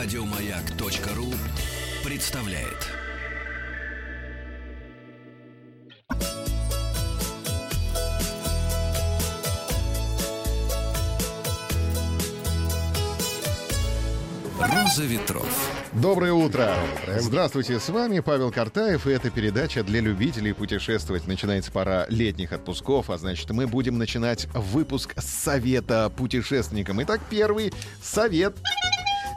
Радиомаяк.ру представляет. Роза ветров. Доброе утро. Здравствуйте, с вами Павел Картаев, и эта передача для любителей путешествовать. Начинается пора летних отпусков, а значит, мы будем начинать выпуск совета путешественникам. Итак, первый совет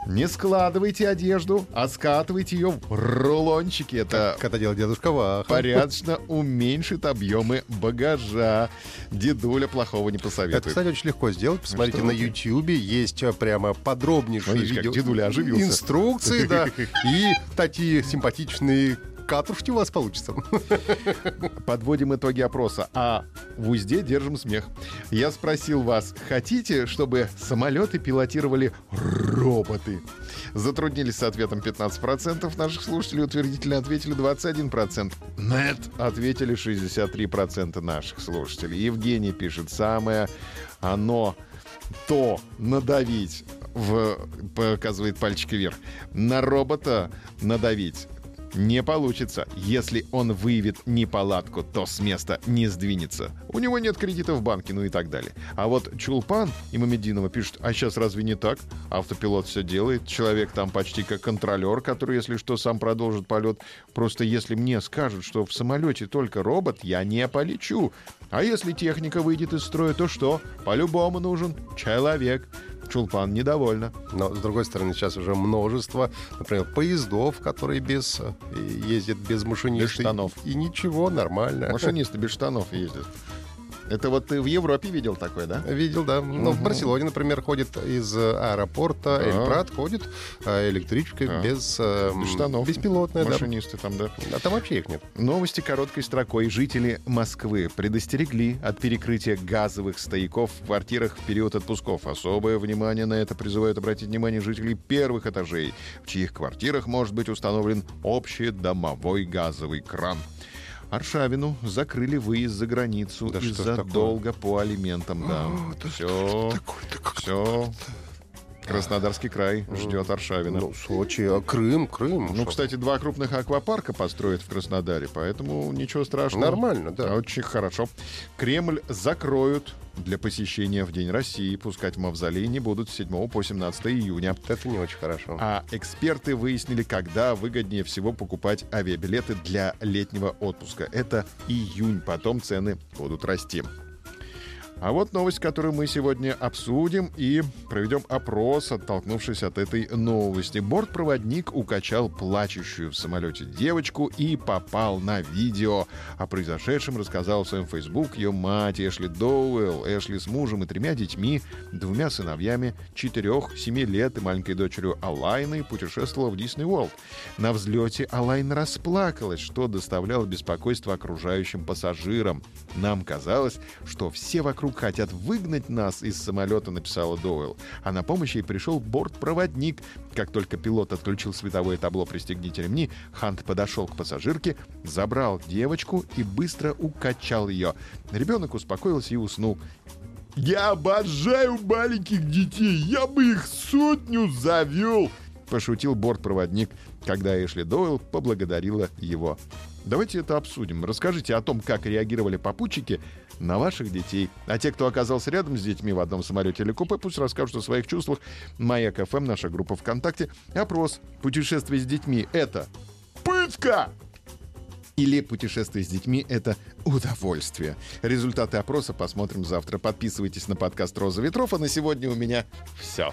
не складывайте одежду, а скатывайте ее в рулончики. Это Как это делает дедушка Ваха. порядочно уменьшит объемы багажа. Дедуля плохого не Это, посоветует. кстати, очень легко сделать. Посмотрите, Что на? Ютьюбе есть а, прямо подробнейшие как видео. дедуля оживился. Инструкции, да. И такие симпатичные катушки у вас получатся. Подводим итоги опроса, а в узде держим смех. Я спросил вас, хотите, чтобы самолеты пилотировали роботы? Затруднились с ответом 15% наших слушателей, утвердительно ответили 21%. Нет, ответили 63% наших слушателей. Евгений пишет, самое оно то надавить в, показывает пальчики вверх, на робота надавить не получится. Если он выявит неполадку, то с места не сдвинется. У него нет кредита в банке, ну и так далее. А вот Чулпан и Мамединова пишут, а сейчас разве не так? Автопилот все делает, человек там почти как контролер, который, если что, сам продолжит полет. Просто если мне скажут, что в самолете только робот, я не полечу. А если техника выйдет из строя, то что? По-любому нужен человек. Чулпан недовольна. Но, с другой стороны, сейчас уже множество, например, поездов, которые без, э, ездят без машиниста. Без штанов. И ничего, нормально. Машинисты без штанов ездят. Это вот ты в Европе видел такое, да? Видел, да. Ну, в Барселоне, например, ходит из э, аэропорта Да. Эльпрат, ходит э, электричка Да. без, э, Без штанов. беспилотная, да. Машинисты там, да. А там вообще их нет. Новости короткой строкой. Жители Москвы предостерегли от перекрытия газовых стояков в квартирах в период отпусков. Особое внимание на это призывают обратить внимание жителей первых этажей, в чьих квартирах может быть установлен общедомовой газовый кран. Аршавину закрыли выезд за границу Да из-за долга по алиментам. Да. все, все. Краснодарский край ждет Аршавина. Ну, Сочи, а Крым, Крым. Ну, Что? кстати, два крупных аквапарка построят в Краснодаре, поэтому ничего страшного. Нормально, да. Очень хорошо. Кремль закроют для посещения в День России. Пускать в мавзолей не будут с 7 по 17 июня. Это не очень хорошо. А эксперты выяснили, когда выгоднее всего покупать авиабилеты для летнего отпуска. Это июнь, потом цены будут расти. А вот новость, которую мы сегодня обсудим и проведем опрос, оттолкнувшись от этой новости. Бортпроводник укачал плачущую в самолете девочку и попал на видео. О произошедшем рассказал в своем фейсбук ее мать Эшли Доуэлл. Эшли с мужем и тремя детьми, двумя сыновьями, четырех, семи лет и маленькой дочерью Алайной путешествовала в Дисней Уорлд. На взлете Алайна расплакалась, что доставляло беспокойство окружающим пассажирам. Нам казалось, что все вокруг хотят выгнать нас из самолета, написала Доуэлл. А на помощь ей пришел бортпроводник. Как только пилот отключил световое табло «Пристегните ремни», Хант подошел к пассажирке, забрал девочку и быстро укачал ее. Ребенок успокоился и уснул. «Я обожаю маленьких детей! Я бы их сотню завел!» Пошутил бортпроводник, когда Эшли Дойл поблагодарила его. Давайте это обсудим. Расскажите о том, как реагировали попутчики на ваших детей. А те, кто оказался рядом с детьми в одном самолете или купе, пусть расскажут о своих чувствах. Маяк ФМ, наша группа ВКонтакте. Опрос. Путешествие с детьми — это пытка! Или путешествие с детьми — это удовольствие. Результаты опроса посмотрим завтра. Подписывайтесь на подкаст «Роза ветров», а на сегодня у меня все.